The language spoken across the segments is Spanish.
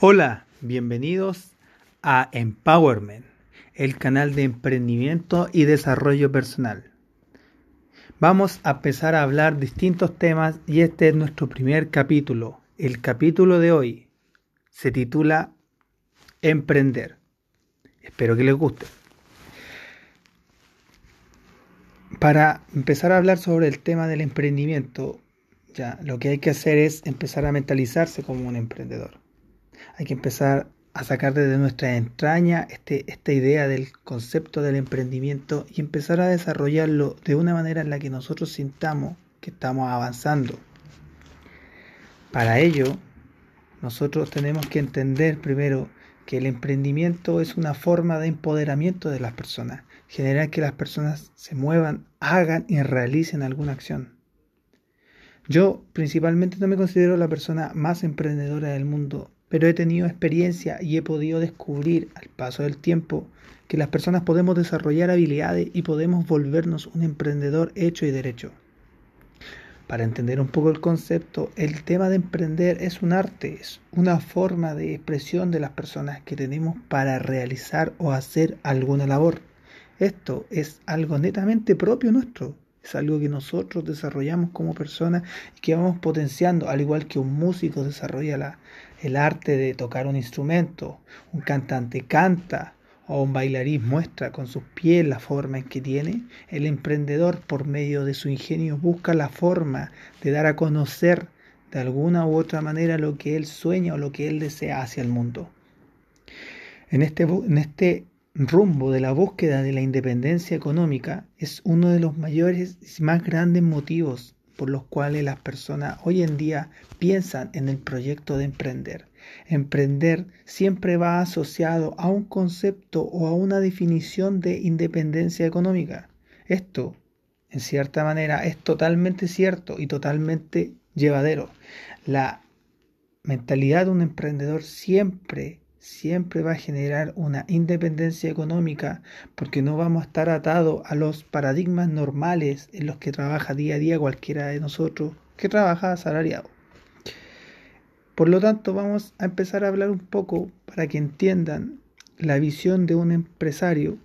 Hola, bienvenidos a Empowerment, el canal de emprendimiento y desarrollo personal. Vamos a empezar a hablar distintos temas y este es nuestro primer capítulo. El capítulo de hoy se titula Emprender. Espero que les guste. Para empezar a hablar sobre el tema del emprendimiento, ya lo que hay que hacer es empezar a mentalizarse como un emprendedor hay que empezar a sacar desde nuestra entraña este, esta idea del concepto del emprendimiento y empezar a desarrollarlo de una manera en la que nosotros sintamos que estamos avanzando. Para ello, nosotros tenemos que entender primero que el emprendimiento es una forma de empoderamiento de las personas, generar que las personas se muevan, hagan y realicen alguna acción. Yo principalmente no me considero la persona más emprendedora del mundo, pero he tenido experiencia y he podido descubrir al paso del tiempo que las personas podemos desarrollar habilidades y podemos volvernos un emprendedor hecho y derecho. Para entender un poco el concepto, el tema de emprender es un arte, es una forma de expresión de las personas que tenemos para realizar o hacer alguna labor. Esto es algo netamente propio nuestro, es algo que nosotros desarrollamos como personas y que vamos potenciando, al igual que un músico desarrolla la, el arte de tocar un instrumento, un cantante canta o un bailarín muestra con sus pies la forma en que tiene, el emprendedor por medio de su ingenio busca la forma de dar a conocer de alguna u otra manera lo que él sueña o lo que él desea hacia el mundo. En este, en este rumbo de la búsqueda de la independencia económica es uno de los mayores y más grandes motivos por los cuales las personas hoy en día piensan en el proyecto de emprender. Emprender siempre va asociado a un concepto o a una definición de independencia económica. Esto, en cierta manera, es totalmente cierto y totalmente llevadero. La mentalidad de un emprendedor siempre siempre va a generar una independencia económica porque no vamos a estar atados a los paradigmas normales en los que trabaja día a día cualquiera de nosotros que trabaja asalariado. Por lo tanto, vamos a empezar a hablar un poco para que entiendan la visión de un empresario,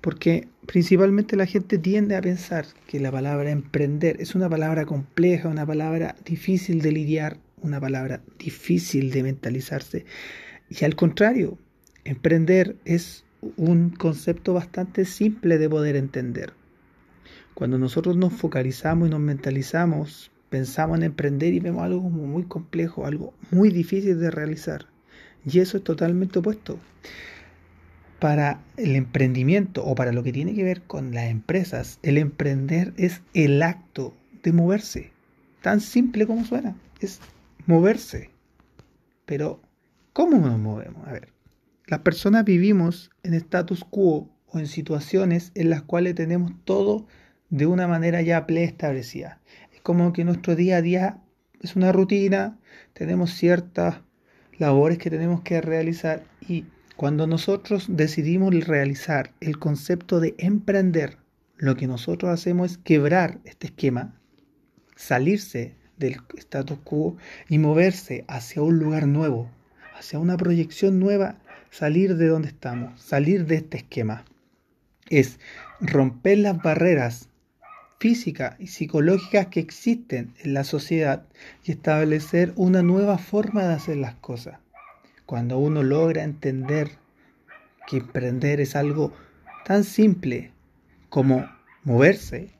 porque principalmente la gente tiende a pensar que la palabra emprender es una palabra compleja, una palabra difícil de lidiar, una palabra difícil de mentalizarse. Y al contrario, emprender es un concepto bastante simple de poder entender. Cuando nosotros nos focalizamos y nos mentalizamos, pensamos en emprender y vemos algo como muy complejo, algo muy difícil de realizar. Y eso es totalmente opuesto. Para el emprendimiento o para lo que tiene que ver con las empresas, el emprender es el acto de moverse. Tan simple como suena, es moverse. Pero ¿Cómo nos movemos? A ver, las personas vivimos en status quo o en situaciones en las cuales tenemos todo de una manera ya preestablecida. Es como que nuestro día a día es una rutina, tenemos ciertas labores que tenemos que realizar y cuando nosotros decidimos realizar el concepto de emprender, lo que nosotros hacemos es quebrar este esquema, salirse del status quo y moverse hacia un lugar nuevo, hacia una proyección nueva, salir de donde estamos, salir de este esquema. Es romper las barreras físicas y psicológicas que existen en la sociedad y establecer una nueva forma de hacer las cosas. Cuando uno logra entender que emprender es algo tan simple como moverse,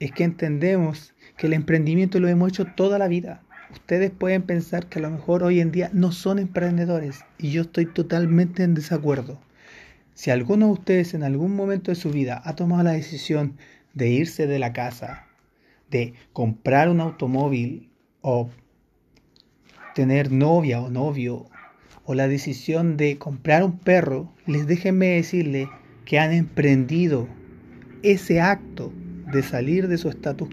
es que entendemos que el emprendimiento lo hemos hecho toda la vida ustedes pueden pensar que a lo mejor hoy en día no son emprendedores y yo estoy totalmente en desacuerdo. Si alguno de ustedes en algún momento de su vida ha tomado la decisión de irse de la casa, de comprar un automóvil o tener novia o novio, o la decisión de comprar un perro, les déjenme decirle que han emprendido ese acto de salir de su estatus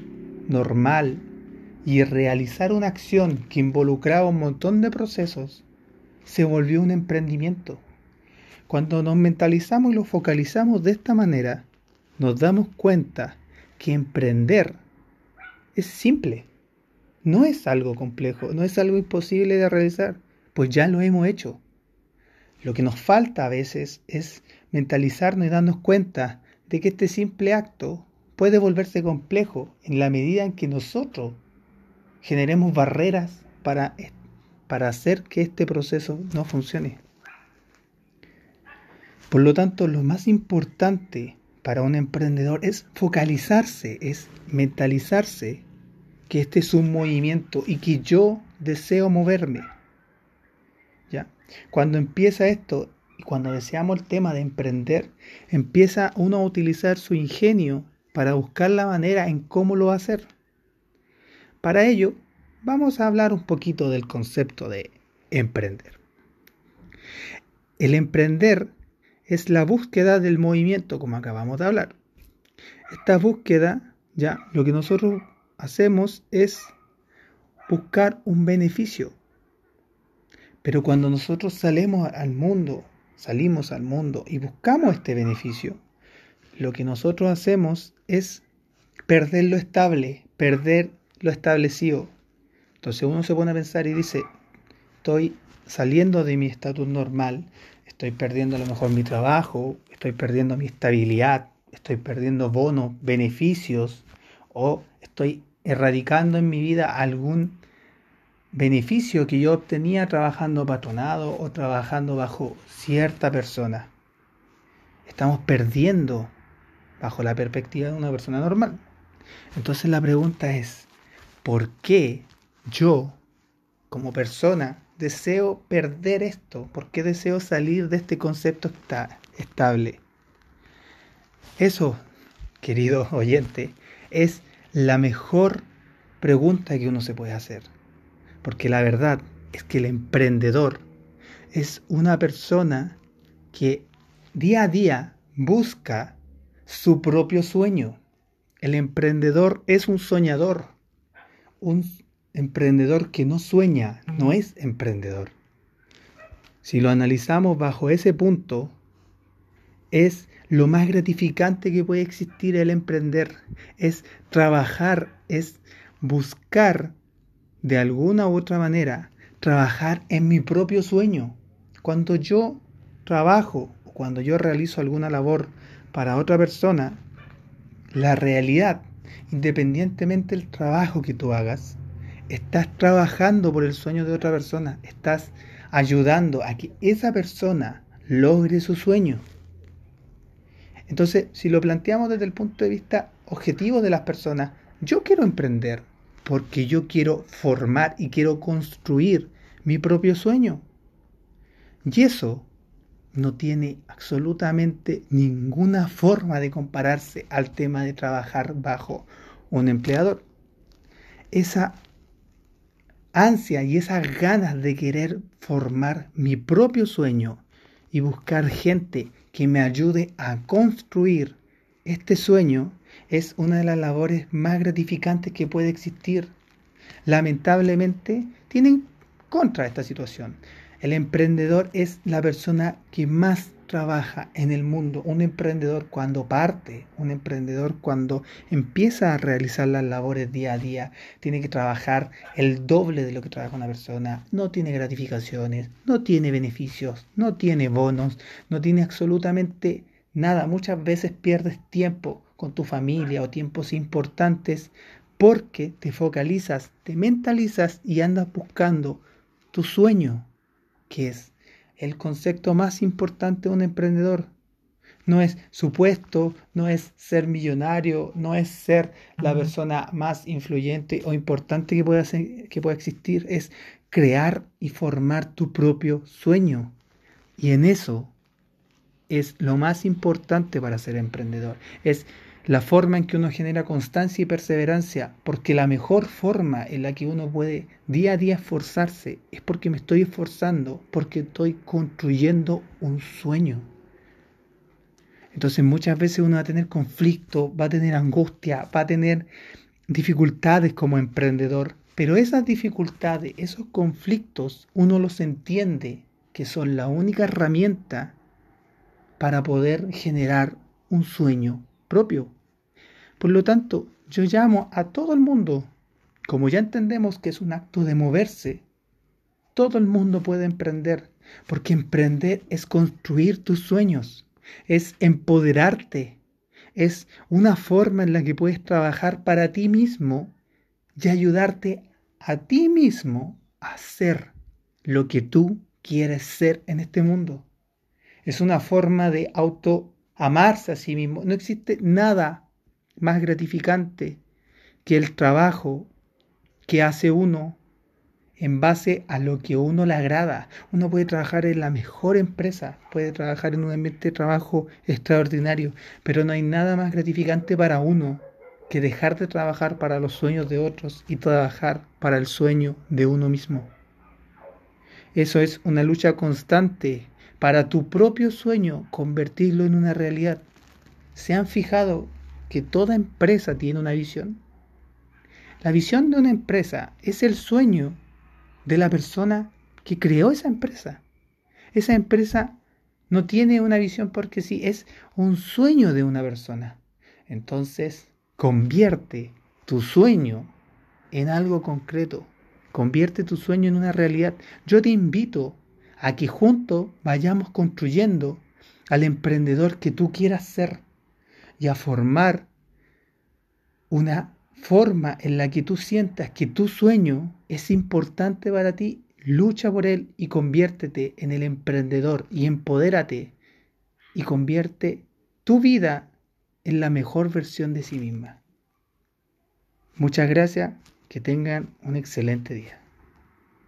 normal y realizar una acción que involucraba un montón de procesos se volvió un emprendimiento. Cuando nos mentalizamos y lo focalizamos de esta manera, nos damos cuenta que emprender es simple, no es algo complejo, no es algo imposible de realizar, pues ya lo hemos hecho. Lo que nos falta a veces es mentalizarnos y darnos cuenta de que este simple acto puede volverse complejo en la medida en que nosotros generemos barreras para, para hacer que este proceso no funcione. Por lo tanto, lo más importante para un emprendedor es focalizarse, es mentalizarse que este es un movimiento y que yo deseo moverme. ¿Ya? Cuando empieza esto y cuando deseamos el tema de emprender, empieza uno a utilizar su ingenio para buscar la manera en cómo lo va a hacer. Para ello, vamos a hablar un poquito del concepto de emprender. El emprender es la búsqueda del movimiento, como acabamos de hablar. Esta búsqueda, ya, lo que nosotros hacemos es buscar un beneficio. Pero cuando nosotros salimos al mundo, salimos al mundo y buscamos este beneficio, lo que nosotros hacemos es perder lo estable, perder lo establecido. Entonces uno se pone a pensar y dice, estoy saliendo de mi estatus normal, estoy perdiendo a lo mejor mi trabajo, estoy perdiendo mi estabilidad, estoy perdiendo bonos, beneficios, o estoy erradicando en mi vida algún beneficio que yo obtenía trabajando patronado o trabajando bajo cierta persona. Estamos perdiendo bajo la perspectiva de una persona normal. Entonces la pregunta es, ¿por qué yo, como persona, deseo perder esto? ¿Por qué deseo salir de este concepto estable? Eso, querido oyente, es la mejor pregunta que uno se puede hacer. Porque la verdad es que el emprendedor es una persona que día a día busca su propio sueño. El emprendedor es un soñador. Un emprendedor que no sueña no es emprendedor. Si lo analizamos bajo ese punto, es lo más gratificante que puede existir el emprender. Es trabajar, es buscar de alguna u otra manera, trabajar en mi propio sueño. Cuando yo trabajo o cuando yo realizo alguna labor para otra persona, la realidad, independientemente del trabajo que tú hagas, estás trabajando por el sueño de otra persona, estás ayudando a que esa persona logre su sueño. Entonces, si lo planteamos desde el punto de vista objetivo de las personas, yo quiero emprender porque yo quiero formar y quiero construir mi propio sueño. Y eso no tiene absolutamente ninguna forma de compararse al tema de trabajar bajo un empleador. Esa ansia y esas ganas de querer formar mi propio sueño y buscar gente que me ayude a construir este sueño es una de las labores más gratificantes que puede existir. Lamentablemente tienen contra esta situación. El emprendedor es la persona que más trabaja en el mundo. Un emprendedor cuando parte, un emprendedor cuando empieza a realizar las labores día a día, tiene que trabajar el doble de lo que trabaja una persona. No tiene gratificaciones, no tiene beneficios, no tiene bonos, no tiene absolutamente nada. Muchas veces pierdes tiempo con tu familia o tiempos importantes porque te focalizas, te mentalizas y andas buscando tu sueño que es el concepto más importante de un emprendedor. No es su puesto, no es ser millonario, no es ser la persona más influyente o importante que pueda, que pueda existir, es crear y formar tu propio sueño. Y en eso es lo más importante para ser emprendedor. Es la forma en que uno genera constancia y perseverancia, porque la mejor forma en la que uno puede día a día esforzarse es porque me estoy esforzando, porque estoy construyendo un sueño. Entonces muchas veces uno va a tener conflicto, va a tener angustia, va a tener dificultades como emprendedor, pero esas dificultades, esos conflictos, uno los entiende que son la única herramienta para poder generar un sueño propio, por lo tanto, yo llamo a todo el mundo, como ya entendemos que es un acto de moverse, todo el mundo puede emprender, porque emprender es construir tus sueños, es empoderarte, es una forma en la que puedes trabajar para ti mismo y ayudarte a ti mismo a ser lo que tú quieres ser en este mundo. Es una forma de auto amarse a sí mismo. No existe nada más gratificante que el trabajo que hace uno en base a lo que uno le agrada. Uno puede trabajar en la mejor empresa, puede trabajar en un ambiente de trabajo extraordinario, pero no hay nada más gratificante para uno que dejar de trabajar para los sueños de otros y trabajar para el sueño de uno mismo. Eso es una lucha constante para tu propio sueño, convertirlo en una realidad. ¿Se han fijado que toda empresa tiene una visión? La visión de una empresa es el sueño de la persona que creó esa empresa. Esa empresa no tiene una visión porque sí, es un sueño de una persona. Entonces, convierte tu sueño en algo concreto. Convierte tu sueño en una realidad. Yo te invito a que juntos vayamos construyendo al emprendedor que tú quieras ser y a formar una forma en la que tú sientas que tu sueño es importante para ti, lucha por él y conviértete en el emprendedor y empodérate y convierte tu vida en la mejor versión de sí misma. Muchas gracias, que tengan un excelente día.